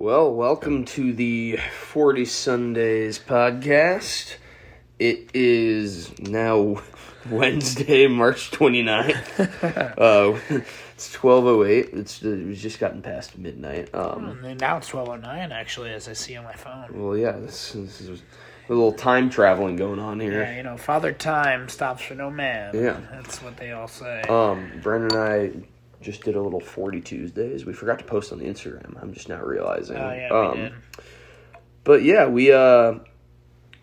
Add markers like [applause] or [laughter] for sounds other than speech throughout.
Well, welcome to the 40 Sundays podcast. It is now [laughs] Wednesday, March 29th. [laughs] uh, it's 12.08. It's, it's just gotten past midnight. Um, And now it's twelve oh nine actually, as I see on my phone. well, yeah, this, this is a little time traveling going on here. Yeah, you know, Father Time stops for no man. Yeah. that's what they all say. Um, Brendan and I just did a little 40 Tuesdays. We forgot to post on the Instagram. I'm just now realizing. oh yeah, um, we did. But yeah, we uh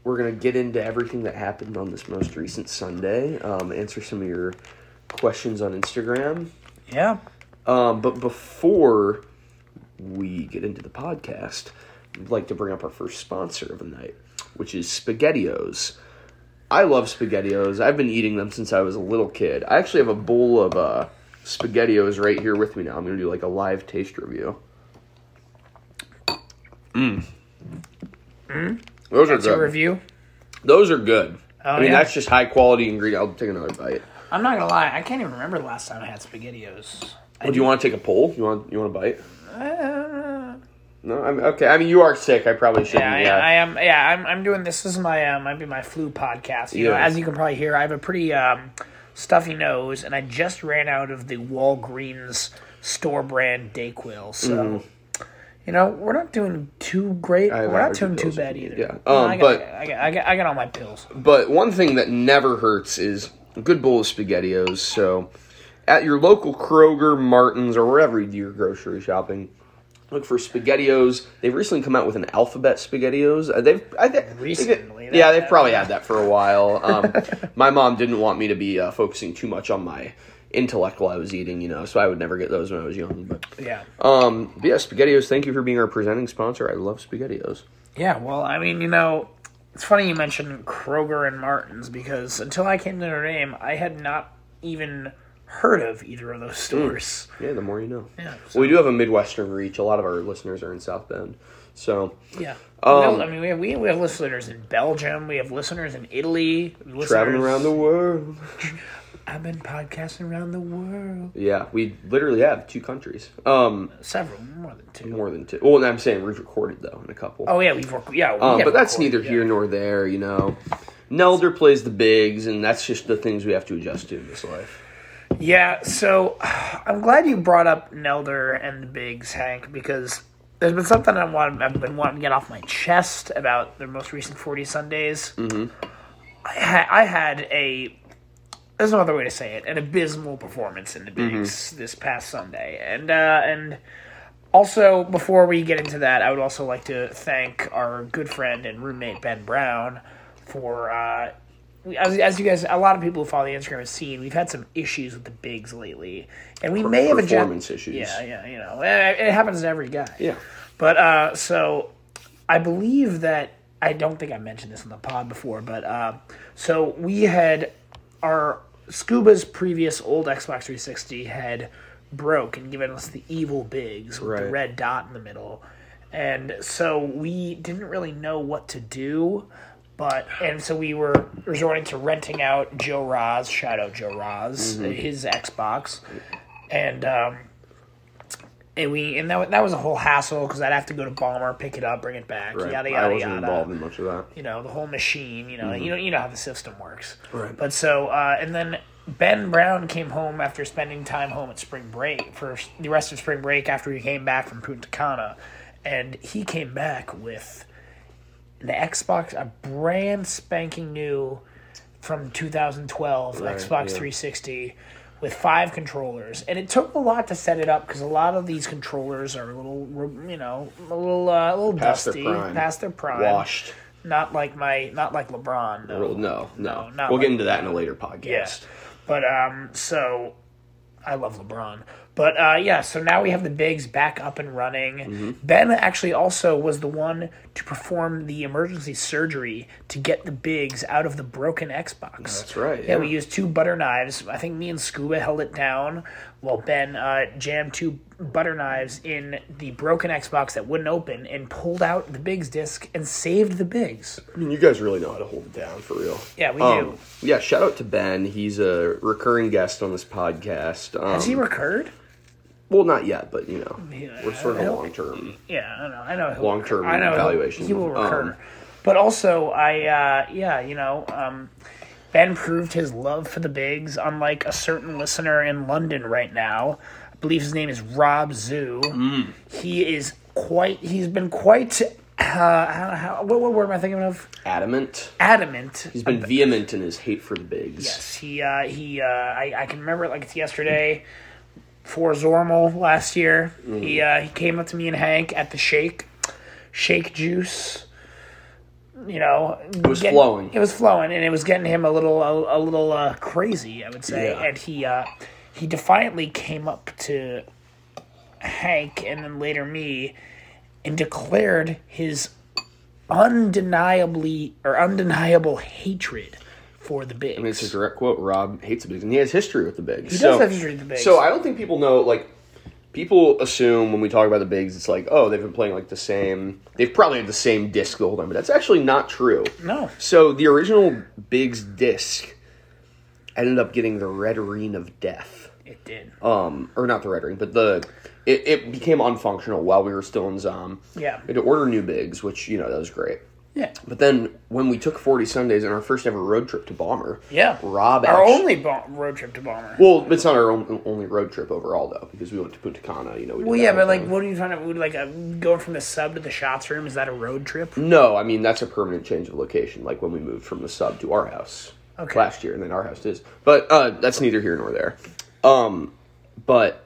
we're gonna get into everything that happened on this most recent Sunday. Um, answer some of your questions on Instagram. Yeah, Um, but before we get into the podcast, I'd like to bring up our first sponsor of the night, which is SpaghettiOs. I love SpaghettiOs. I've been eating them since I was a little kid. I actually have a bowl of uh, SpaghettiOs right here with me now. I'm gonna do like a live taste review. Mmm. Those that's are a good. review. Those are good. Oh, I mean, yeah? that's just high quality ingredient. I'll take another bite. I'm not gonna lie, I can't even remember the last time I had Spaghettios. I Would you want to take a pull? You want you want a bite? Uh, No, I'm okay. I mean, you are sick. I probably shouldn't. yeah, Yeah, I, I am. Yeah, I'm. I'm doing this. This is my uh, might be my flu podcast. You know, Yeah. as you can probably hear, I have a pretty um, stuffy nose, and I just ran out of the Walgreens store brand Dayquil. So, you know, we're not doing too great. We're not doing too bad either. yeah. No, Um, I got, but- I got, I got, I got all my pills. But one thing that never hurts is a good bowl of SpaghettiOs. So, at your local Kroger, Martin's, or wherever you do your grocery shopping, look for SpaghettiOs. They've recently come out with an alphabet SpaghettiOs. Uh, they've I think Recently, yeah, they've probably had that for a while. Um, [laughs] my mom didn't want me to be uh, focusing too much on my intellect while I was eating, you know, so I would never get those when I was young. But Yeah. um, but yeah, SpaghettiOs. Thank you for being our presenting sponsor. I love SpaghettiOs. Yeah, well, I mean, you know, it's funny you mentioned Kroger and Martin's because until I came to Notre Dame, I had not even heard of either of those stores. Yeah, the more you know. Yeah, Well, we do have a Midwestern reach. A lot of our listeners are in South Bend. So, yeah. Um, Well, I mean, we have, we we have listeners in Belgium. We have listeners in Italy. Listeners, traveling around the world. [laughs] I've been podcasting around the world. Yeah, we literally have two countries. Um, Several, more than two. more than two. Well, I'm saying we've recorded though in a couple. Oh yeah, we've worked. Yeah, we um, but that's recorded, neither yeah. here nor there. You know, Nelder plays the bigs, and that's just the things we have to adjust to in this life. Yeah, so [sighs] I'm glad you brought up Nelder and the Bigs, Hank, because there's been something I want, I've been wanting to get off my chest about their most recent 40 Sundays. Mm-hmm. I, ha- I had a, there's no other way to say it, an abysmal performance in the Bigs this past Sunday. And, uh, and also, before we get into that, I would also like to thank our good friend and roommate, Ben Brown, for, uh, as, as you guys, a lot of people who follow the Instagram have seen, we've had some issues with the bigs lately, and we may have a Performance issues. Yeah, yeah, you know, it, it happens to every guy. Yeah. But uh, so I believe that I don't think I mentioned this in the pod before, but uh, so we had our Scuba's previous old Xbox 360 had broke and given us the evil bigs with the red dot in the middle, and so we didn't really know what to do. But and so we were resorting to renting out Joe Roz, shout out Joe Roz, his Xbox, and um, and we and that, that was a whole hassle because I'd have to go to Baumer, pick it up, bring it back, Right. yada I yada wasn't yada. involved in much of that. You know the whole machine. You know you know you know how the system works. Right. But so uh, and then Ben Brown came home after spending time home at spring break for the rest of spring break after he came back from Punta Cana, and he came back with the Xbox, a brand spanking new from 2012 Right, Xbox yeah. 360 with five controllers, and it took a lot to set it up because a lot of these controllers are a little, you know, a little, uh, a little Past their dusty, prime. past their prime. Washed. Not like my, not like LeBron. No, no, no. No, not we'll like get into that in a later podcast. yeah. But um, so I love LeBron. But uh, yeah, so now we have the bigs back up and running. Mm-hmm. Ben actually also was the one to perform the emergency surgery to get the bigs out of the broken Xbox. That's right, Yeah, yeah. we used two butter knives. I think me and Scuba held it down while Ben uh, jammed two butter knives in the broken Xbox that wouldn't open and pulled out the bigs disc and saved the bigs. I mean, you guys really know how to hold it down for real. Yeah, we Um, do. yeah, shout out to Ben. He's a recurring guest on this podcast. Um, Has he recurred? Well, not yet, but you know, Yeah, we're sort of I a don't- long term. Yeah, I know. I know Long-term recur. I know he'll- evaluation. He will recur. Um, but also, I uh, yeah, you know, um, Ben proved his love for the bigs. Unlike a certain listener in London right now, I believe his name is Rob Zoo. Mm. He is quite. He's been quite. Uh, how, how, what, what word am I thinking of? Adamant. Adamant. He's been vehement in his hate for the bigs. Yes, he uh, he. Uh, I, I can remember it like it's yesterday. For Zormal last year, he uh, he came up to me and Hank at the Shake, Shake Juice. You know, it was flowing. It was flowing, and it was getting him a little a, a little uh, crazy, I would say. Yeah. And he uh, he defiantly came up to Hank and then later me, and declared his undeniably or undeniable hatred for the bigs. I mean, it's a direct quote. Rob hates the bigs, and he has history with the bigs. He so, does have history with the bigs. So I don't think people know. Like, people assume when we talk about the bigs, it's like, oh, they've been playing like the same. They've probably had the same disc the whole time, but that's actually not true. no, So the original bigs disc ended up getting the red ring of death. it did. Um, or not the red ring, but the it, it became unfunctional while we were still in Zahm. Yeah. We had to order new bigs, which you know that was great. Yeah, But then when we took 40 Sundays on our first ever road trip to Baumer, yeah. Rob Our actu- only bo- road trip to Baumer. Well, it's not our own, only road trip overall though, because we went to Punta Cana. You know. We Well, yeah, but like, thing. what do you find out? Like a, going from the sub to the shots room? Is that a road trip? No, I mean that's a permanent change of location, like when we moved from the sub to our house Okay. last year, and then our house is. But uh, that's neither here nor there. Um, but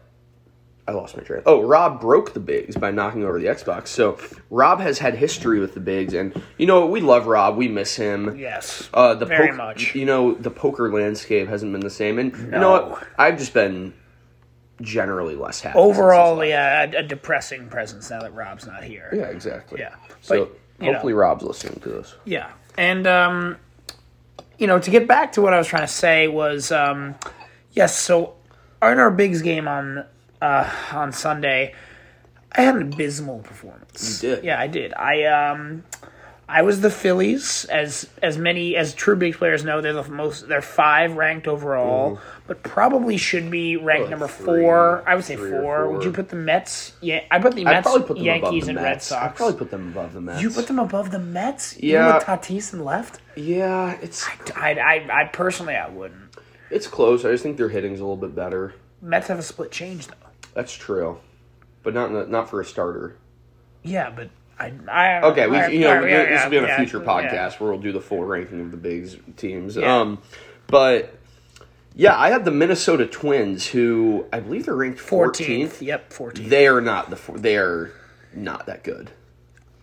I lost my train. Oh, Rob broke the bigs by knocking over the Xbox. So Rob has had history with the bigs, and you know we love Rob. We miss him. Yes, Uh, the very poke- much. You know, the poker landscape hasn't been the same, and you know what? I've just been generally less happy. Overall, yeah, a, a depressing presence now that Rob's not here. yeah, exactly. Yeah. So But, hopefully Rob's listening to this. Yeah, and um, you know, to get back to what I was trying to say was, um, yes. So, in our bigs game on uh, on Sunday, I had an abysmal performance. You did. Yeah, I did. I um, I was the Phillies, as as many as true big players know. They're the most. They're five ranked overall, but probably should be ranked Probably number three- four. I would say or four. Would you put the Mets? Yeah, I put the I'd Mets, probably put them Yankees, above the and Mets. Red Sox. I'd probably put them above the Mets. you put them above the Mets? Yeah. with Tatis and left. Yeah, it's I, I, I personally, I wouldn't. it's close. I just think their hitting's a little bit better. Mets have a split change though. That's true, but not the- not for a starter. Yeah, but I, I Okay, we I- you know yeah, this will be on a future podcast where we'll do the full ranking of the bigs teams. Um, but yeah, I have the Minnesota Twins, who I believe they're ranked Fourteenth. Yep, fourteenth. They are not the four, they are not that good.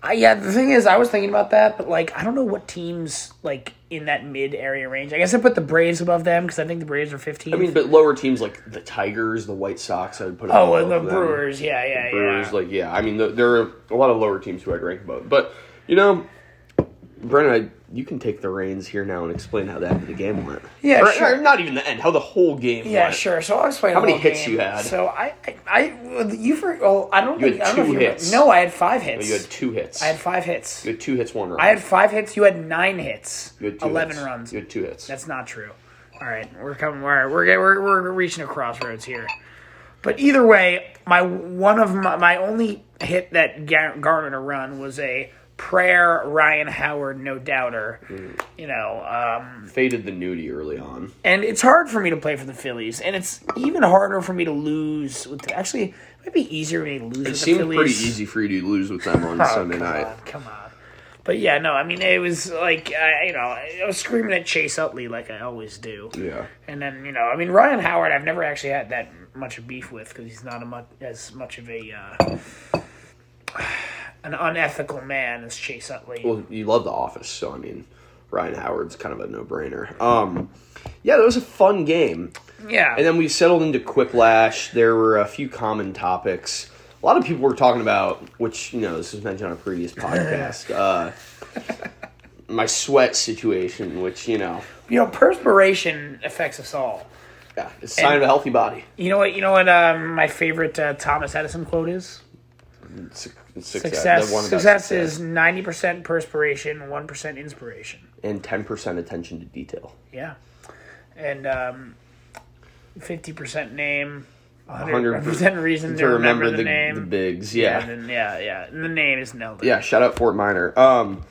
I, yeah, the thing is, I was thinking about that, but like, I don't know what teams like in that mid area range. I guess I put the Braves above them because I think the Braves are fifteen. I mean, but lower teams like the Tigers, the White Sox, I would put. oh, above and the them. Brewers, yeah, yeah, Brewers, yeah. like yeah. I mean, th- there are a lot of lower teams who I'd rank above, but you know, Brennan, I, you can take the reins here now and explain how the end of the game went. Yeah, Or- sure. or not even the end, how the whole game went. Yeah, went. sure. So I'll explain. How many hits game. you had? So I, I, I you for. Oh, I don't. You think, had I don't know two hits. No, I had five oh, hits. You had two hits. I had five hits. you had two hits, one run. I had five hits. You had nine hits. you had two Eleven hits. runs. You had two hits. That's not true. All right, we're coming. We're we're we're, we're reaching a crossroads here. But either way, my one of my, my only hit that gar- garnered a run was a prayer Ryan Howard no doubter. Mm. You know, um, Faded the nudie early on. and it's hard for me to play for the Phillies, and it's even harder for me to lose with. The, actually, it might be easier for me to lose with It seemed Phillies. pretty easy for you to lose with them on [laughs] Oh, Sunday come night. on, come on. But yeah, no, I mean it was like I, you know I was screaming at Chase Utley like I always do. Yeah. And then you know, I mean Ryan Howard, I've never actually had that much of beef with because he's not a much as much of a uh, an unethical man as Chase Utley. Well, you love The Office, so I mean, Ryan Howard's kind of a no-brainer. Um, yeah, that was a fun game. yeah, And then we settled into Quiplash. There were a few common topics. A lot of people were talking about, which, you know, this was mentioned on a previous [laughs] podcast, uh, my sweat situation, which, you know, you know, perspiration affects us all. yeah, it's a sign of a healthy body. You know what? You know what? Um, my favorite uh, Thomas Edison quote is: Su- "Success, the success is ninety percent perspiration, one percent inspiration." And 10% attention to detail. Yeah, and um, fifty percent name, 100 percent reason to, to remember, the, the, name. the bigs. yeah, Yeah. then, yeah, yeah. And the name is Nelder. Yeah, shout out Fort Minor. Um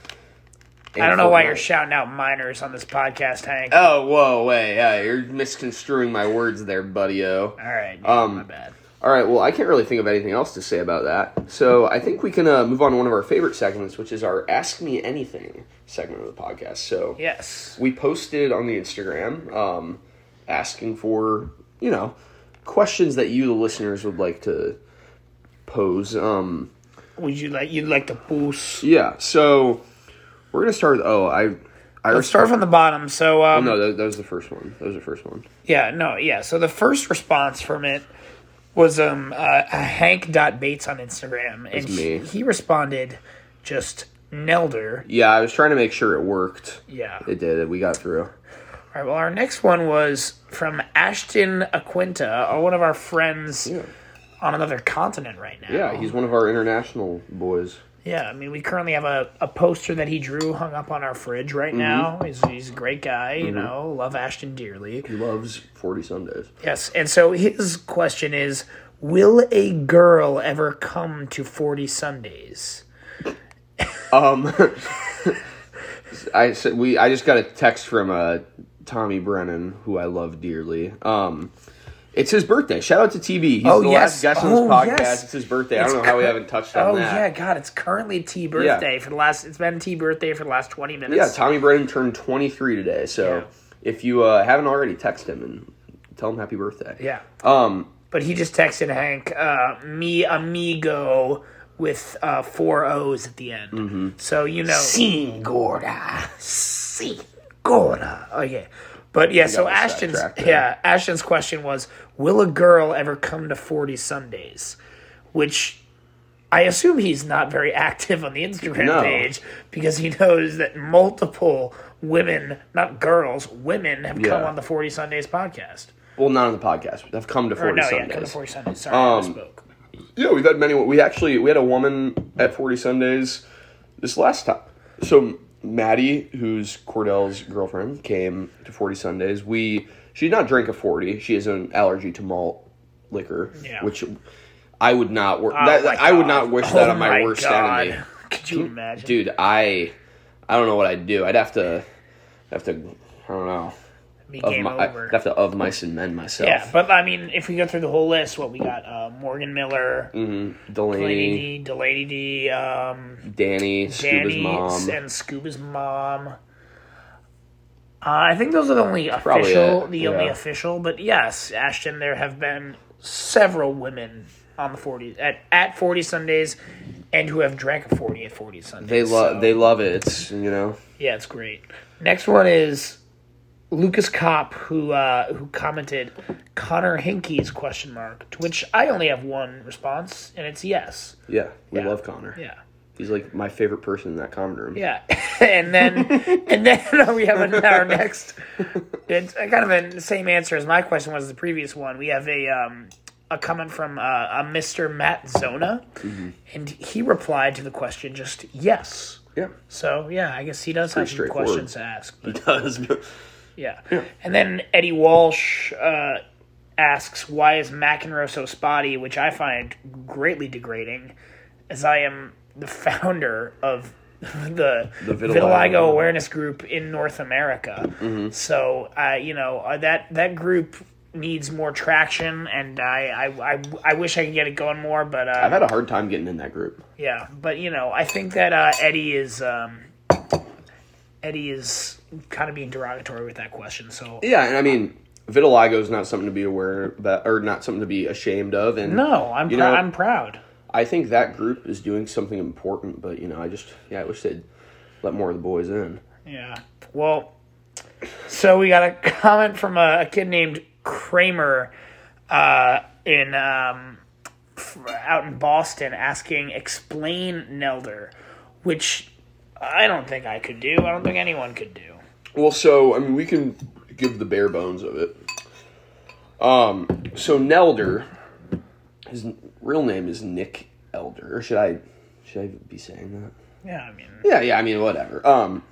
I don't know why you're shouting out minors on this podcast, Hank. Oh, whoa, wait, yeah, you're misconstruing my words there, buddy-o. All right, yeah, Um, my bad. All right, well, I can't really think of anything else to say about that. So I think we can uh, move on to one of our favorite segments, which is our Ask Me Anything segment of the podcast. So Yes. we posted on the Instagram um, asking for, you know, questions that you, the listeners, would like to pose. Um, Would you like you'd like to boost? yeah, so we're going to start with, oh, I. I Let's start from the bottom. So um, No, that, that was the first one. That was the first one. Yeah, no, yeah. So the first response from it was um uh, Hank.Bates on Instagram, and me. he, he responded just Nelder. Yeah, I was trying to make sure it worked. Yeah. It did. We got through. All right. Well, our next one was from Ashton Aquinta, uh, one of our friends Yeah. on another continent right now. Yeah, he's one of our international boys. Yeah, I mean, we currently have a, a poster that he drew hung up on our fridge right Mm-hmm. now. He's, he's a great guy, you know, love Ashton dearly. He loves 40 Sundays. Yes, and so his question is Will a girl ever come to 40 Sundays? [laughs] Um, [laughs] I said we. I just got a text from uh, Tommy Brennan, who I love dearly. Um, it's his birthday. Shout out to TV. He's Oh, the yes. last guest on this Oh, podcast. yes. It's his birthday. I don't know how we haven't touched on Oh, that. Oh, yeah, God, it's currently T birthday for the last, it's been T birthday for the last 20 minutes. Yeah, Tommy Brennan turned 23 today. So Yeah. if you uh, haven't already, text him and tell him happy birthday. Yeah. Um, But he just texted Hank, uh, me amigo with uh, four O's at the end. Mm-hmm. So, you know. Sin gorda. Sin gorda. But yeah, so Ashton's yeah, Ashton's question was, will a girl ever come to 40 Sundays? Which I assume he's not very active on the Instagram No. page because he knows that multiple women, not girls, women have come on the 40 Sundays podcast. well, not on the podcast. but They've come to 40 Or no, yeah, Sundays. come to 40 Sundays. Sorry, I Um, misspoke. Yeah, we've had many. We actually we had a woman at Forty Sundays this last time. So Maddie, who's Cordell's girlfriend, came to Forty Sundays. We she did not drink a forty. She has an allergy to malt liquor, Yeah. which I would not. wor- Oh that, I would not wish that Oh on my, worst God. enemy, [laughs] Could you imagine? dude. I I don't know what I'd do. I'd have to have to. I don't know. Be Of game my, over. have to of mice and men myself. Yeah, but I mean, if we go through the whole list, what we got: uh, Morgan Miller, Mm-hmm. Delaney Delaney, D, Delaney D, um, Danny, Scuba's Danny, mom. and Scuba's mom. Uh, I think those are the only Probably official, it, the only yeah. official. But yes, Ashton, there have been several women on the forty at at forty Sundays, and who have drank a forty at forty Sundays. They love so- they love it. It's you know Yeah, it's great. Next one is Lucas Kopp, who uh, who commented Connor Hinkey's question mark, to which I only have one response, and it's yes. yeah we Yeah. love Connor. Yeah. He's like my favorite person in that common room. Yeah, [laughs] and then and then [laughs] we have our next. It's kind of the same answer as my question was the previous one. We have a um, a comment from uh, a Mr. Matt Zona, Mm-hmm. and he replied to the question just yes. Yeah, So yeah, I guess he does have some questions to ask. he does. [laughs] Yeah. And then Eddie Walsh uh, asks, why is McEnroe so spotty? Which I find greatly degrading, as I am the founder of [laughs] the, The vitiligo. vitiligo. awareness group in North America. So, uh, you know, uh, that, that group needs more traction, and I, I, I, I wish I could get it going more, but uh, I've had a hard time getting in that group. yeah, but you know, I think that uh, Eddie is um, Eddie is kind of being derogatory with that question. So Yeah, and I mean, vitiligo is not something to be aware about, or not something to be ashamed of. And no, I'm You know- I'm proud. I think that group is doing something important. But you know, I just yeah, I wish they'd let more of the boys in. Yeah. Well, so we got a comment from a, a kid named Kramer uh, in um, out in Boston asking, "Explain Nelder," which I don't think I could do. I don't think anyone could do. Well, so I mean, we can give the bare bones of it. Um, so Nelder, his real name is Nick Elder. Or should I should I be saying that? Yeah, I mean, Yeah, yeah. I mean, whatever. Um,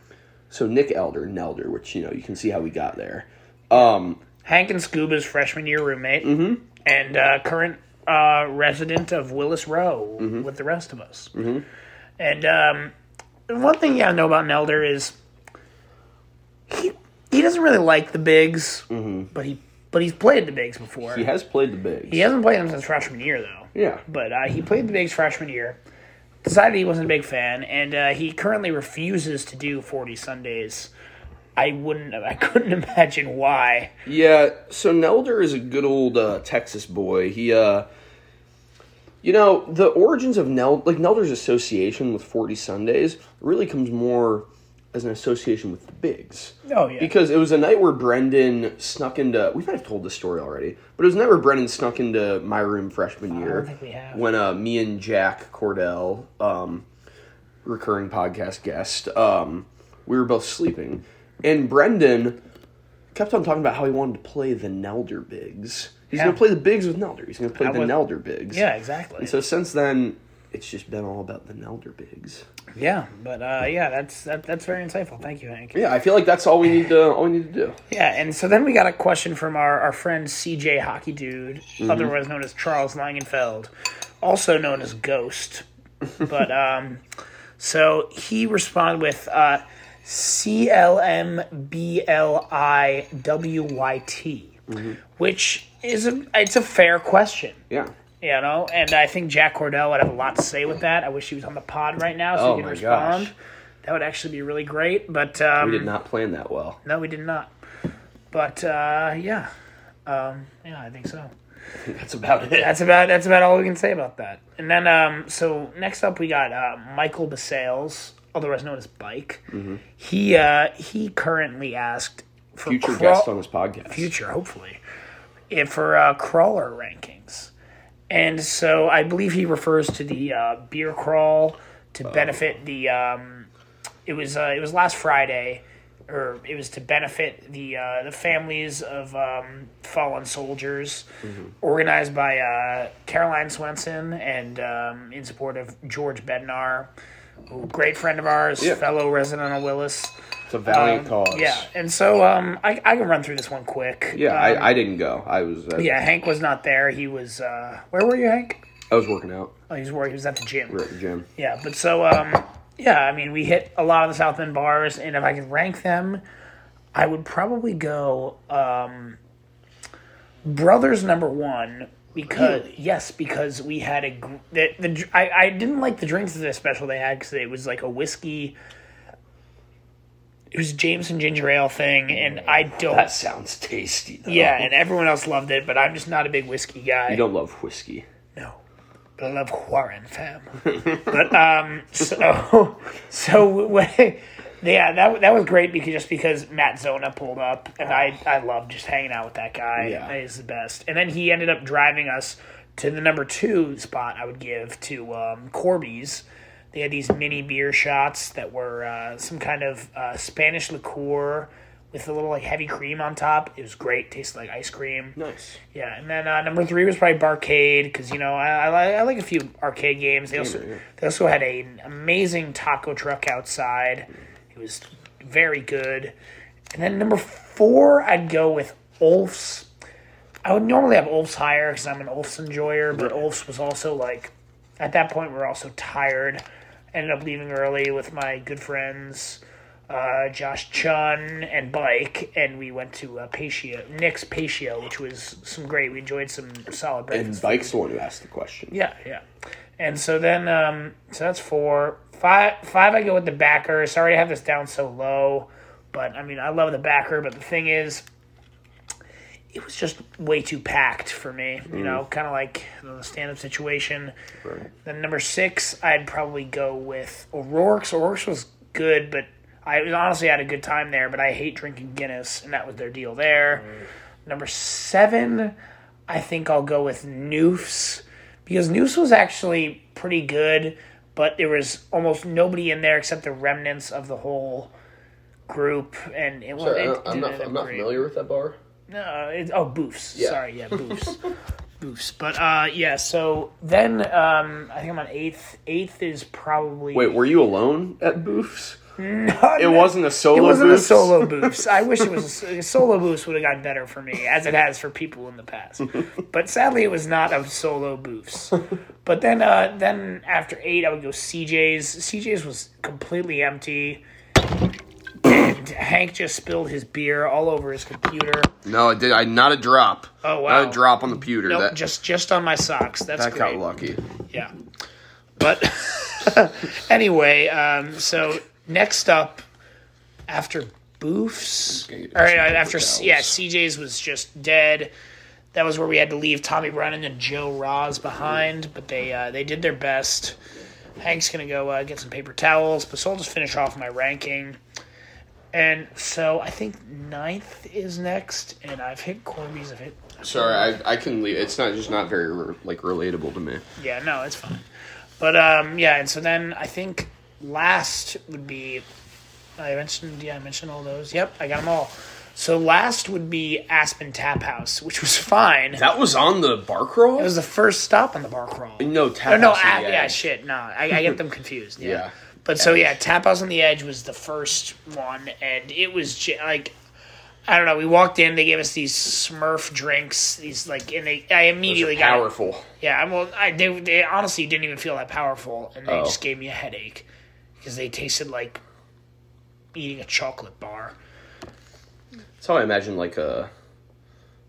so Nick Elder, Nelder, which you know you can see how we got there. Um, Hank and Scuba's freshman year roommate. and uh, current uh, resident of Willis Row Mm-hmm. with the rest of us. And um, one thing you gotta know about Nelder is he he doesn't really like the bigs, but he but he's played the bigs before. Mm-hmm. He has played the bigs. He hasn't played them since freshman year though. Yeah. But uh, he played the bigs freshman year. Decided he wasn't a big fan, and uh, he currently refuses to do forty Sundays. I wouldn't. [laughs] I couldn't imagine why. Yeah, so Nelder is a good old uh, Texas boy. He, uh, you know, the origins of Nel, like Nelder's association with Forty Sundays, really comes more as an association with the Bigs. Oh yeah. Because it was a night where Brendan snuck into. We might have told this story already, but it was a night where Brendan snuck into my room freshman year. think we have. When uh, me and Jack Cordell, um, recurring podcast guest, um, we were both sleeping, and Brendan kept on talking about how he wanted to play the Nelder Bigs. He's Yeah. going to play the Bigs with Nelder. He's going to play That the was- Nelder Bigs. yeah, exactly. And so since then, it's just been all about the Nelder Bigs. yeah, but uh, yeah, that's that, that's very insightful. Thank you, Hank. Yeah, I feel like that's all we need to [laughs] all we need to do. Yeah, and so then we got a question from our, our friend CJ Hockey Dude, Mm-hmm. otherwise known as Charles Langenfeld, also known as Ghost. [laughs] but um, so he responded with uh, C L M B L I W Y T, Mm-hmm. which is a it's a fair question. Yeah. You know, and I think Jack Cordell would have a lot to say with that. I wish he was on the pod right now so Oh he could respond. gosh. That would actually be really great. But um, We did not plan that well. no, we did not. But uh, yeah, um, yeah, I think so. [laughs] That's about it. That's about that's about all we can say about that. And then, um, so next up we got uh, Michael Basales, otherwise known as Bike. He uh, he currently asked for Future crawl- guest on this podcast. future, hopefully, if for uh, crawler rankings. And so I believe he refers to the uh, beer crawl to benefit the. Um, it was uh, it was last Friday, or it was to benefit the uh, the families of um, fallen soldiers, organized by uh, Caroline Swenson and um, in support of George Bednar, a great friend of ours, Yeah. fellow resident of Willis. It's a valiant Um, cause. Yeah, and so um, I, I can run through this one quick. Yeah, Um, I, I didn't go. I was uh, yeah, Hank was not there. He was. Uh, where were you, Hank? I was working out. Oh, he was where he was at the gym. We were at the gym. Yeah, but so um, yeah, I mean, we hit a lot of the South End bars, and if I could rank them, I would probably go um, Brothers number one because yes, because we had a the, the I, I didn't like the drinks of the special they had because it was like a whiskey. It was a and ginger ale thing, and I don't. That sounds tasty. Though. Yeah, and everyone else loved it, but I'm just not a big whiskey guy. you don't love whiskey. No, but I love Warren fam. [laughs] but um, so [laughs] so when, [laughs] yeah, that that was great because just because Matt Zona pulled up, and I I love just hanging out with that guy. Yeah. he's the best. And then he ended up driving us to the number two spot. I would give to um, Corby's. They had these mini beer shots that were uh, some kind of uh, Spanish liqueur with a little like heavy cream on top. It was great. Tasted like ice cream. Nice. Yeah, and then uh, number three was probably Barcade because you know I, I, like, I like a few arcade games. They also yeah. they also had a, an amazing taco truck outside. It was very good. And then number four, I'd go with Ulf's. I would normally have Ulf's higher because I'm an Ulf's enjoyer, but Ulf's was also like at that point we are also tired. Ended up leaving early with my good friends uh, Josh Chun and Bike, and we went to uh, Patio, Nick's Patio, which was some great. We enjoyed some solid breakfast. And Bike's the one who asked the question. Yeah, yeah. And so then, um, so that's four. Five, five. I go with the backer. Sorry to have this down so low, but I mean, I love the backer. But the thing is, it was just way too packed for me. You mm. know, kind of like the stand-up situation. Right. Then number six, I'd probably go with O'Rourke's. O'Rourke's was good, but I honestly had a good time there. But I hate drinking Guinness, and that was their deal there. Number seven, I think I'll go with Noofs because Noofs was actually pretty good, but there was almost nobody in there except the remnants of the whole group, and it was. Sorry, it I'm not. up I'm not familiar with that bar. No, it, oh, Boofs. Yeah. Sorry, yeah, Boofs. [laughs] Boofs. But uh, yeah, so then um, I think I'm on eighth. Eighth is probably Wait, were you alone at Boofs? It wasn't a solo. It wasn't boost? a solo [laughs] boost. I wish it was a, a solo boost would have gotten better for me, as it has for people in the past. [laughs] But sadly, it was not a solo boost. But then, uh, then after eight, I would go CJ's. CJ's was completely empty, Hank just spilled his beer all over his computer. No, it did. I not a drop. Oh, wow. Not a drop on the pewter. Nope, that just just on my socks. That's that great. got lucky. Yeah. But [laughs] anyway, um, so next up, after Boofs, all right, after towels. yeah, CJ's was just dead. That was where we had to leave Tommy Brennan and Joe Roz behind, but they uh, they did their best. Hank's gonna go uh, get some paper towels, but so I'll just finish off my ranking. And so I think ninth is next, and I've hit Corby's. I've hit Sorry, I, I can leave. It's not just not very like relatable to me. Yeah, no, it's fine. But um, yeah, and so then I think last would be I mentioned yeah I mentioned all those. Yep, I got them all. So last would be Aspen Tap House, which was fine. That was on the bar crawl. It was the first stop on the bar crawl. no tap. No, House on ah, yeah, shit, no, I, I get them confused. [laughs] Yeah. Yeah. But so yeah, Tap House on the Edge was the first one, and it was j- like I don't know. We walked in, they gave us these Smurf drinks, these like, and they I immediately got Powerful. yeah, I- well, I they, they honestly didn't even feel that powerful, and they Oh. just gave me a headache because they tasted like eating a chocolate bar. That's how I imagine like a,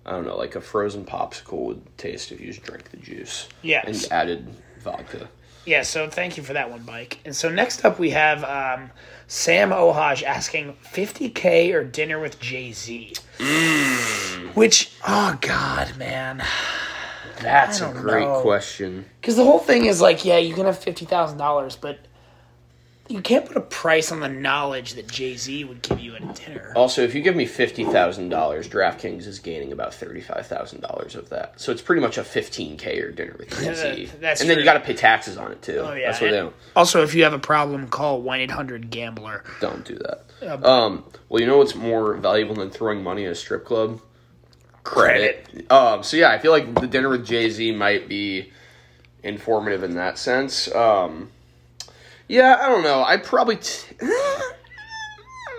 I don't know, like a frozen popsicle would taste if you just drank the juice. Yes. And added vodka. Yeah, so thank you for that one, Mike. And so next up we have um, Sam Ohaj asking 50k or dinner with Jay Z, which oh god, man, That's a great know. question. because the whole thing is like, yeah, you can have fifty thousand dollars, but you can't put a price on the knowledge that Jay Z would give you at a dinner. Also, if you give me fifty thousand dollars, DraftKings is gaining about thirty-five thousand dollars of that. So it's pretty much a fifteen k or dinner with Jay-Z. That's and then you got to pay taxes on it too. Oh, yeah, That's what they. Also, if you have a problem, call one eight hundred Gambler. Don't do that. Um, well, you know what's more valuable than throwing money at a strip club? Credit. Um, so yeah, I feel like the dinner with Jay Z might be informative in that sense. Um, yeah, I don't know. I probably. T- [laughs] I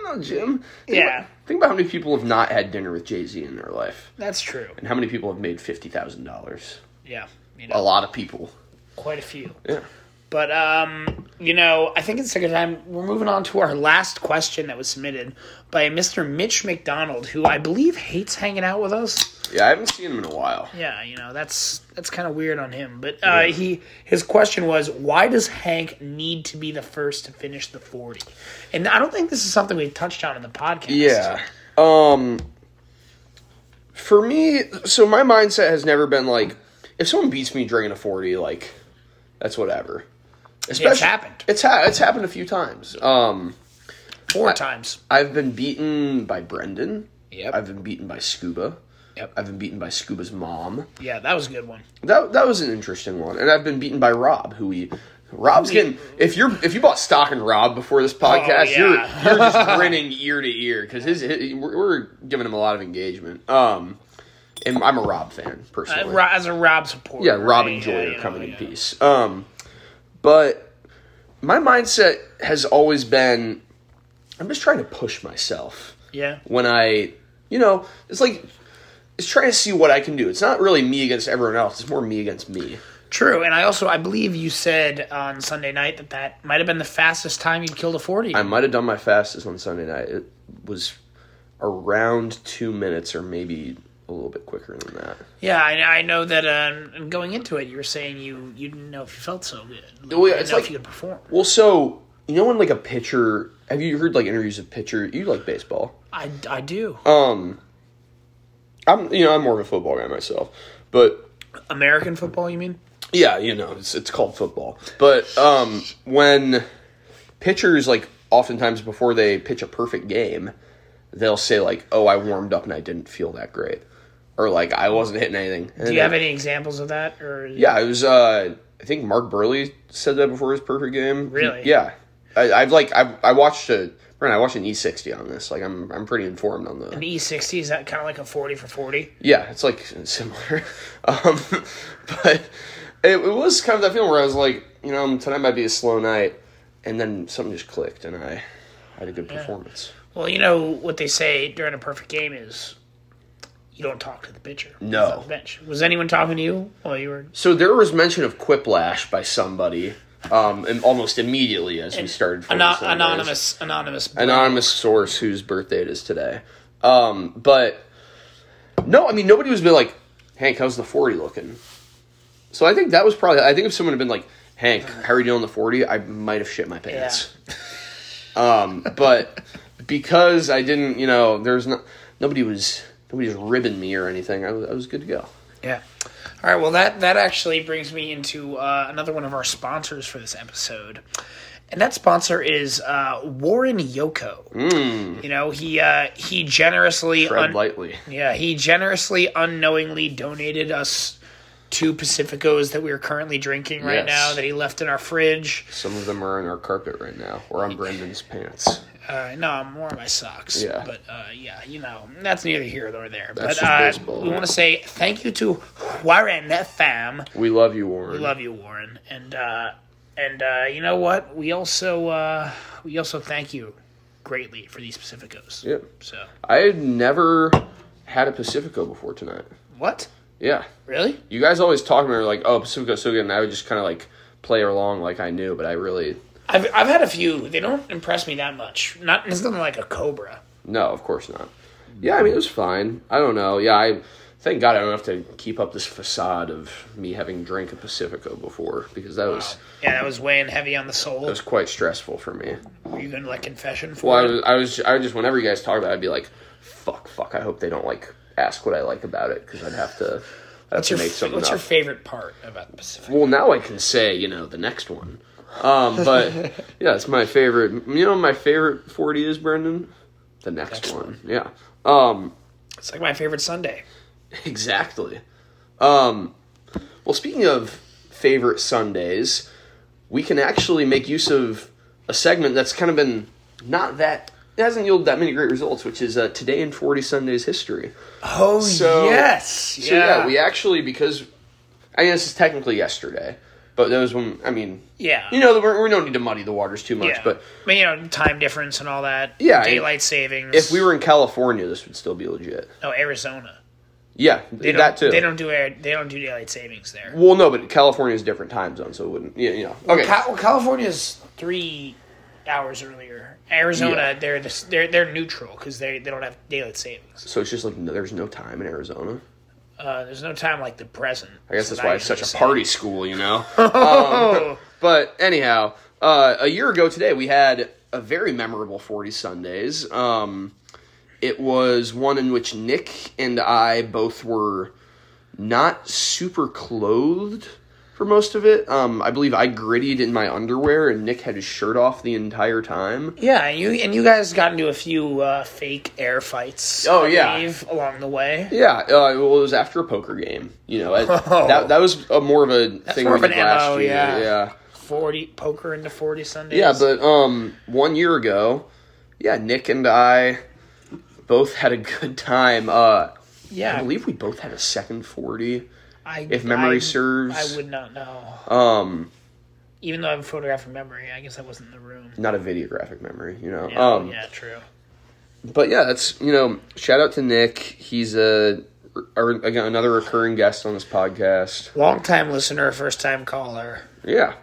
don't know, Jim. Think Yeah. About, think about how many people have not had dinner with Jay Z in their life, That's true. and how many people have made fifty thousand dollars. Yeah, you A lot of people. quite a few. Yeah. But um, you know, I think it's a good time. We're moving on to our last question that was submitted by Mr. Mitch McDonald, who I believe hates hanging out with us. Yeah, I haven't seen him in a while. Yeah, you know that's that's kind of weird on him. But uh, he his question was, why does Hank need to be the first to finish the forty? And I don't think this is something we touched on in the podcast. Yeah. Um for me, so my mindset has never been like if someone beats me drinking a 40 like that's whatever. Especially, happened. It's ha- it's happened a few times. Um four times. I've been beaten by Brendan. Yep. I've been beaten by Scuba. Yep. I've been beaten by Scuba's mom. Yeah, that was a good one. That that was an interesting one. And I've been beaten by Rob, who we Rob's getting if you're if you bought stock in Rob before this podcast, Oh, yeah. you're you're just [laughs] grinning ear to ear because his, his we're, giving him a lot of engagement. Um, and I'm a Rob fan Uh, personally. Ro- as a Rob supporter. yeah, Rob right? and Joy are know, coming in yeah. peace. Um, but my mindset has always been I'm just trying to push myself Yeah. when I, you know, it's like it's trying to see what I can do. It's not really me against everyone else. It's more me against me. True, and I also I believe you said on Sunday night that that might have been the fastest time you'd killed a forty. I might have done my fastest on Sunday night. It was around two minutes or maybe a little bit quicker than that. yeah, I, I know that. And going into it, you were saying you you didn't know if you felt so good. Like, Well, yeah, it's know if like- you could perform. Well, so you know when like a pitcher. Have you heard like interviews of pitcher? You like baseball? I, I do. Um, I'm you know I'm more of a football guy myself, but American football, you mean? yeah, you know it's it's called football. But um, when pitchers like oftentimes before they pitch a perfect game, they'll say like, "Oh, I warmed up and I didn't feel that great," or like I wasn't hitting anything. Do you have any examples of that? Or Yeah, it was. Uh, I think Mark Buehrle said that before his perfect game. Really? Yeah, I, I've like I I watched a. Brent, I watched an E60 on this. Like I'm I'm pretty informed on the. an E sixty is that kind of like a forty for forty? Yeah, it's like similar. [laughs] um, but it, it was kind of that feeling where I was like, you know, tonight might be a slow night, and then something just clicked, and I had a good performance. Well, you know what they say during a perfect game is you don't talk to the pitcher. No. The bench. Was anyone talking to you while you were? So there was mention of quiplash by somebody, um, and almost immediately as we started. 40 Ano- Sundays. anonymous, anonymous, anonymous source whose birthday it is today. Um, but no, I mean nobody was been like, Hank, how's the forty looking? So I think that was probably. I think if someone had been like, Hank, how are you doing on the forty? I might have shit my pants. um, but because I didn't, you know, there's no nobody was nobody was ribbing me or anything. I was, I was good to go. Yeah. All right. Well, that that actually brings me into uh, another one of our sponsors for this episode, and that sponsor is uh, Warren Yoko. You know, he uh, he generously Tread un- lightly. yeah he generously unknowingly donated us two Pacificos that we are currently drinking right Yes. now that he left in our fridge. Some of them are on our carpet right now, or on Brendan's pants. Uh, no, I'm more on my socks. Yeah. But uh, yeah, you know, that's neither here nor there. That's but uh, baseball. we want to say thank you to Warren Fam. We love you, Warren. We love you, Warren, and uh, and uh, you know what? We also uh, we also thank you greatly for these Pacificos. Yep. So I had never had a Pacifico before tonight. what? Yeah. Really? You guys always talk about like, oh, Pacifico's so good, and I would just kind of like play along like I knew, but I really I've I've had a few. They don't impress me that much. Not it's nothing like a Cobra. no, of course not. Yeah, I mean it was fine. I don't know. Yeah, I thank God I don't have to keep up this facade of me having drank a Pacifico before because that was Yeah, that was weighing heavy on the soul. that was quite stressful for me. Were you gonna like confession for Well, I was I was I just whenever you guys talk about, it, I'd be like, fuck, fuck. I hope they don't like ask what I like about it because I'd have to. I'd have What's to your make something What's up. your favorite part about the Pacific? Well, now I can say, you know, the next one. Um, [laughs] but yeah, it's my favorite. You know, my favorite forty is Brendan. The next, Next one. yeah. Um, It's like my favorite Sunday. [laughs] exactly. Um, well, speaking of favorite Sundays, we can actually make use of a segment that's kind of been not that. It hasn't yielded that many great results, which is uh, today in forty Sundays history. Oh So- yes, So yeah, we actually because I guess it's technically yesterday, but those was when I mean yeah. You know, we're, we don't need to muddy the waters too much, yeah. but I mean, you know, time difference and all that. Yeah, daylight savings. if we were in California, this would still be legit. oh Arizona, Yeah, they don't, that too. They don't do air, they don't do daylight savings there. Well, no, but California is different time zone, so it wouldn't. Yeah, you know. Okay. Cal- well, California's three hours earlier. Arizona, Yeah. they're the, they're they're neutral because they they don't have daylight savings. so it's just like no, there's no time in Arizona. Uh, there's no time like the present. I guess that's why it's such a party school, you know. [laughs] Um, but anyhow, uh, a year ago today, we had a very memorable 40 Sundays. Um, it was one in which Nick and I both were not super clothed for most of it. Um, I believe I grittied in my underwear, and Nick had his shirt off the entire time. yeah, and you and you guys got into a few uh, fake air fights. Oh, I yeah. believe, along the way. Yeah, uh, well, it was after a poker game. You know, it- [laughs] that that was a more of a thing more we of an last MO, year. yeah. yeah. Forty poker into forty Sundays. Yeah, but um, one year ago, yeah, Nick and I both had a good time. Uh, yeah, I believe we both had a second forty, I, if memory I- serves. I would not know. Um, Even though I have a photographic memory, I guess I wasn't in the room. not a videographic memory, you know. Yeah, um, yeah, true. but yeah, that's you know, shout out to Nick. He's a, again another recurring guest on this podcast. Long time listener, first time caller. Yeah.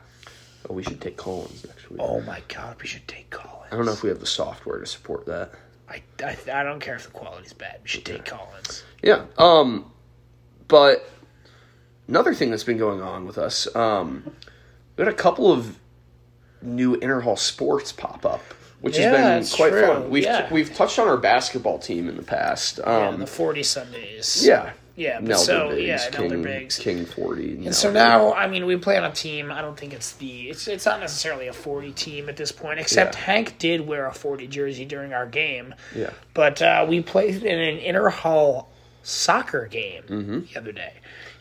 Oh, we should take Collins next week. Oh my god, we should take Collins. I don't know if we have the software to support that. I, I, I don't care if the quality's bad. We should take Collins. Yeah. Um, but another thing that's been going on with us, um, we had a couple of new Interhall sports pop up, which Yeah, has been quite true. fun. We've Yeah. we've touched on our basketball team in the past. Yeah, Um, the forty Sundays. yeah. yeah. But Nelder so Bigs, yeah, King, Nelder Bigs. King forty. And so now, I mean, we play on a team. I don't think it's the it's it's not necessarily a forty team at this point. Except Yeah. Hank did wear a forty jersey during our game. yeah, But uh, we played in an inter hall soccer game Mm-hmm. the other day.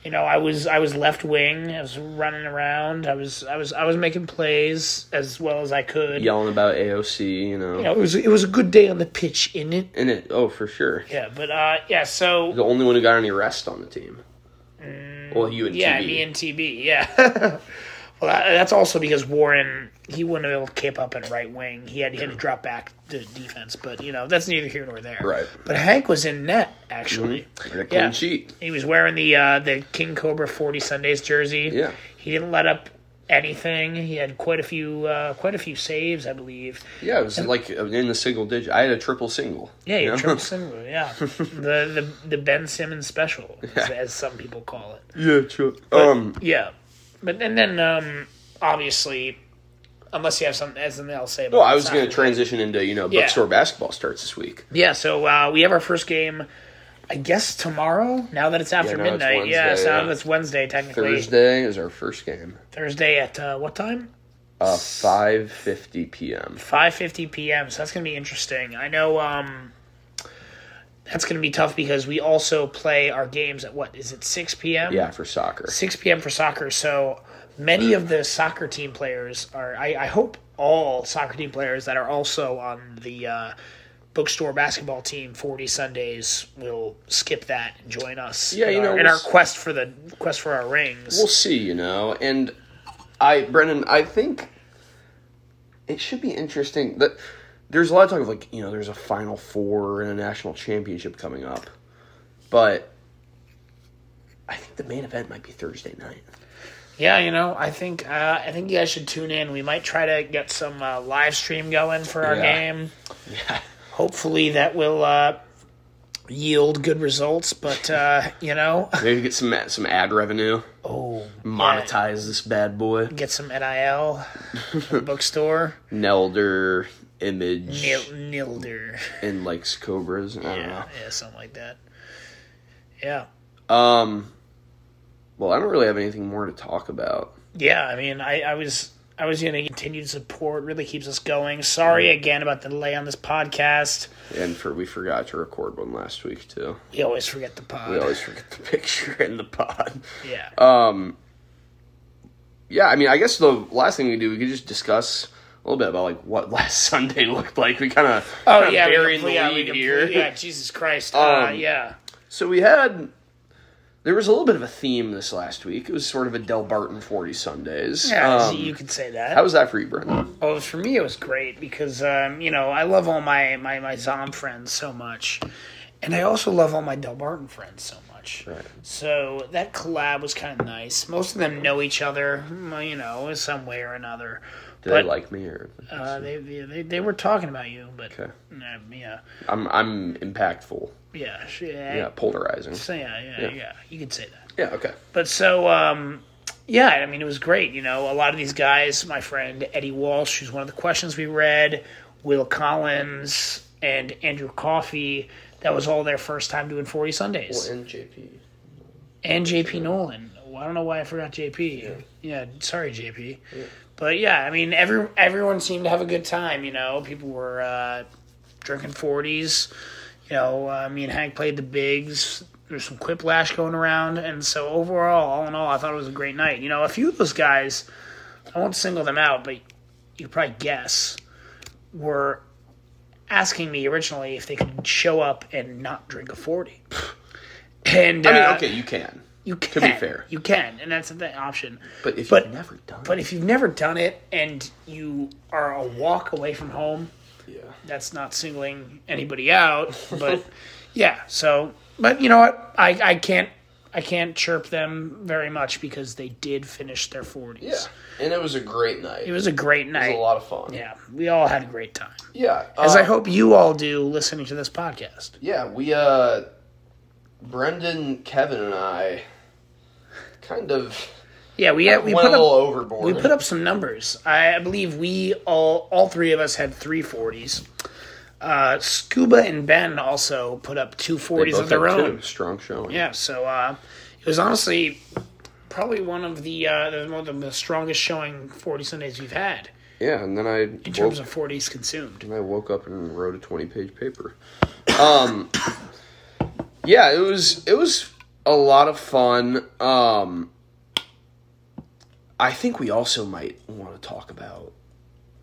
You know, I was I was left wing. I was running around. I was I was I was making plays as well as I could. yelling about AOC, you know, You know, it was it was a good day on the pitch, in it? In it oh for sure. Yeah, but uh, yeah. So The only one who got any rest on the team. well, you and Mm, yeah, TB. me and TB. Yeah. [laughs] Well, that's also because Warren he wouldn't have been able to keep up at right wing. He had he had to drop back to defense, but you know that's neither here nor there. Right. But Hank was in net actually. And a clean Yeah. sheet. He was wearing the uh, the King Cobra Forty Sundays jersey. Yeah. He didn't let up anything. He had quite a few uh, quite a few saves, I believe. Yeah, it was like in the single digit. I had a triple single. Yeah, you know? triple [laughs] single. Yeah, the the the Ben Simmons special, as, Yeah. as some people call it. Yeah, true. Um, Yeah, but and then um, obviously, unless you have something, as something else to say about. well, I was going to transition into you know Yeah. bookstore basketball starts this week. Yeah, so uh, we have our first game. I guess tomorrow. Now that it's after it's midnight, yeah. So now yeah. it's Wednesday, technically Thursday is our first game. Thursday at uh, what time? Uh, five fifty p.m. Five fifty p.m. So that's gonna be interesting. I know um, that's gonna be tough because we also play our games at what is it six p.m. Yeah, for soccer. 6 p.m. for soccer. So many of the soccer team players are, I, I hope all soccer team players that are also on the uh, bookstore basketball team 40 Sundays will skip that and join us Yeah, in, you our, know, in we'll our quest for the quest for our rings. We'll see, you know. And I, Brendan, I think it should be interesting that there's a lot of talk of like, you know, there's a Final Four and a national championship coming up, but I think the main event might be Thursday night. yeah, you know, I think uh, I think you guys should tune in. We might try to get some uh, live stream going for our Yeah. game. Yeah. Hopefully that will uh, yield good results. But uh, you know, [laughs] Maybe get some some ad revenue, oh, monetize this bad boy. get some NIL bookstore. [laughs] Nelder, Image, Nil, Nilder. and likes Cobras. I don't Yeah, yeah, something like that. Yeah. Um, well, I don't really have anything more to talk about. Yeah, I mean, I, I was I was going to continue to support. Really keeps us going. Sorry again about the delay on this podcast. And for we forgot to record one last week too. We always forget the pod. We always forget the [laughs] picture in the pod. yeah. Um, yeah, I mean, I guess the last thing we do, we could just discuss a little bit about like what [laughs] last Sunday looked like. We kind of oh yeah, can- the lead can- here. Yeah, [laughs] Jesus Christ. uh, Um, yeah. So we had there was a little bit of a theme this last week. It was sort of a Delbarton forty Sundays. Yeah, Um, you could say that. how was that for you, Brendan? Oh, for me, it was great because um, you know I love all my my my Zahm friends so much, and I also love all my Delbarton friends so much. Right. So that collab was kind of nice. Most of them know each other, you know, in some way or another. Did But- they like me or? Uh, they, they they were talking about you, but Okay. uh, yeah, I'm I'm impactful. yeah, sh- yeah, Yeah, polarizing. so yeah, yeah, Yeah. yeah, You could say that. Yeah. Okay. But so, um, yeah, I mean, it was great. You know, a lot of these guys, my friend Eddie Walsh, who's one of the questions we read, Will Collins, and Andrew Coffey, that was all their first time doing 40 Sundays. and JP. and JP Nolan. Well, I don't know why I forgot JP. Yeah, sorry, JP. But yeah, I mean, every everyone seemed to have a good time. You know, people were uh, drinking 40s. You know, uh, me and Hank played the bigs. There's some quiplash going around, and so overall, all in all, I thought it was a great night. You know, a few of those guys, I won't single them out, but you could probably guess, were asking me originally if they could show up and not drink a 40. [laughs] And I mean, uh, okay, you can, you can. be fair. you can, and that's the option. but if But- you've never done, But if you've never done it and you are a walk away from home, yeah. that's not singling anybody out. [laughs] But yeah, so but you know what? I, I can't I can't chirp them very much because they did finish their forties. Yeah, and it was a great night. It was a great night. It was a lot of fun. Yeah, we all had a great time. Yeah. As I uh, hope you all do listening to this podcast. Yeah, we uh Brendan, Kevin and I kind of Yeah, we had, we went put a little up overboard. we put up some numbers. I, believe we all all three of us had three forties. Uh, Scuba and Ben also put up two They of their own. two. Strong showing. Yeah, so uh, it was honestly probably one of the uh, the, one of the strongest showing forty Sundays we've had Yeah, and then I in woke, terms of forties consumed. and I woke up and wrote a twenty page paper. Um [coughs] Yeah, it was it was a lot of fun. Um I think we also might want to talk about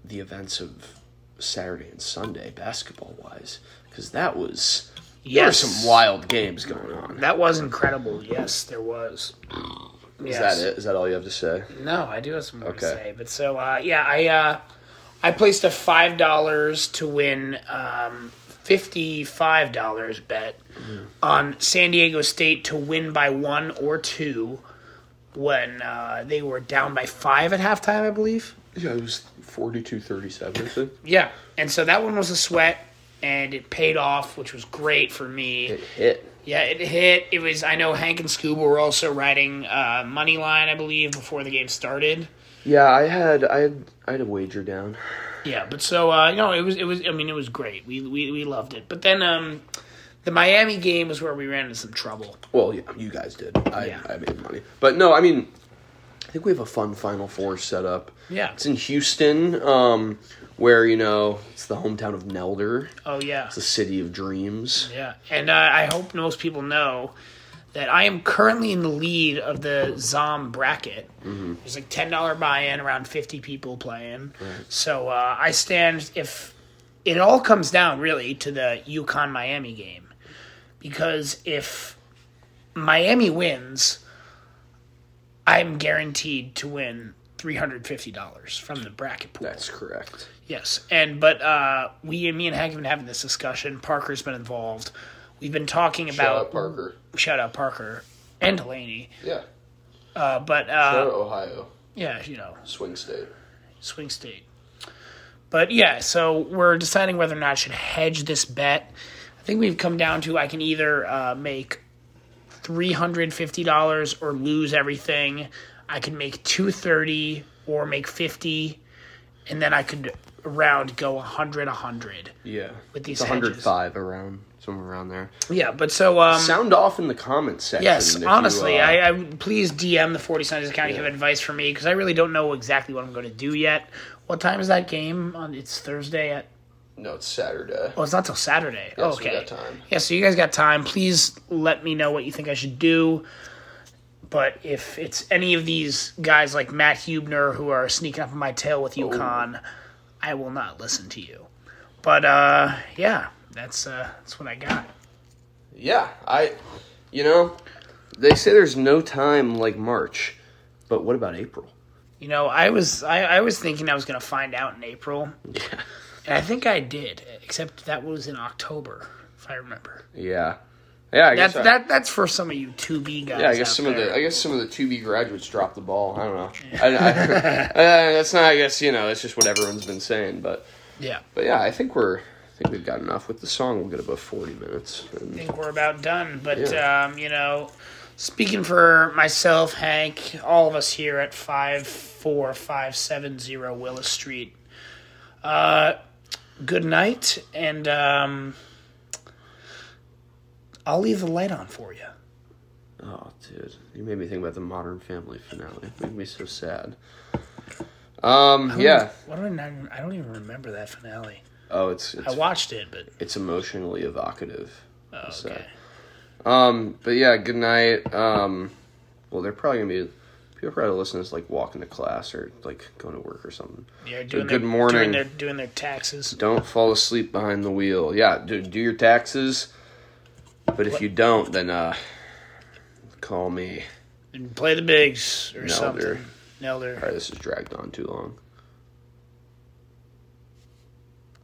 the events of Saturday and Sunday basketball wise because that was there were some wild games going on. That was incredible. Yes, there was. Is Yes. that it? Is that all you have to say? No, I do have some more to Okay. say. But so uh, yeah, I uh, I placed a five dollars to win um, fifty five dollars bet on San Diego State to win by one or two when uh, they were down by five at halftime, I believe. Yeah, it was 42-37, I think. Yeah, and so that one was a sweat, and it paid off, which was great for me. It hit. Yeah, it hit. It was. I know Hank and Scuba were also riding uh, money line, I believe, before the game started. Yeah, I had I had I had a wager down. Yeah, but so uh, you know, it was it was. I mean, it was great. We we we loved it. But then um, the Miami game was where we ran into some trouble. Well, yeah, you guys did. I Yeah. I made money, but no, I mean, I think we have a fun Final Four set up. Yeah. It's in Houston, um, where you know it's the hometown of Nelder. Oh yeah. It's the city of dreams. Yeah, and uh, I hope most people know that I am currently in the lead of the Zahm bracket. There's like ten dollar buy-in, around fifty people playing. So uh, I stand if it all comes down really to the UConn Miami game, because if Miami wins, I'm guaranteed to win three hundred fifty dollars from the bracket pool. That's correct. Yes, and but uh, we, me and Hank have been having this discussion. Parker's been involved. We've been talking about Shout out Parker. shout out Parker and Delaney. Yeah. Uh, but Shout out uh, Ohio. yeah, you know, Swing State. swing state. But yeah, so we're deciding whether or not I should hedge this bet. I think we've come down to I can either uh, make three hundred fifty dollars or lose everything. I can make two thirty or make fifty, and then I could around go a hundred, a hundred. Yeah. With these it's 105 around somewhere around there. Yeah, but so um, Sound off in the comments section. yes, if you, honestly, uh, I, I please DM the Forty Sons account. if You have advice for me because I really don't know exactly what I'm going to do yet. What time is that game? On it's Thursday at. No, it's Saturday. Oh, it's not till Saturday. Yeah, oh, so we okay. Yeah, so you guys got time. Please let me know what you think I should do. But if it's any of these guys like Matt Hubner who are sneaking up on my tail with UConn, I will not listen to you. But uh, yeah, that's uh, that's what I got. Yeah, I, you know, they say there's no time like March, but what about April? You know, I was I, I was thinking I was going to find out in April, Yeah. and I think I did. Except that was in October, if I remember. Yeah. Yeah, I guess That's I- that that's for some of you two B guys. Yeah, I guess some of the I guess some of the two B graduates dropped the ball. I don't know. I, I, [laughs] uh, that's not. I guess you know. It's just what everyone's been saying. But yeah. but yeah, I think we're. I think we've got enough with the song. We'll get about forty minutes. And, I think we're about done. But Yeah. um, you know, speaking for myself, Hank, all of us here at five four five seven zero Willis Street. Uh, good night, and um, I'll leave the light on for you. oh, dude, you made me think about the Modern Family finale. It made me so sad. Um. Yeah. What do I? Not, I don't even remember that finale. Oh, it's it's I watched it, but it's emotionally evocative. oh, So- okay. Um, but yeah, good night. Um, well, they're probably gonna be people probably listen to this like walking to class or like going to work or something. Yeah, doing good their, morning. Doing their, doing their taxes. Don't fall asleep behind the wheel. Yeah, do do your taxes. But if you don't, then uh, call me. And play the bigs or Nelder. something. Nelder. All right, this has dragged on too long.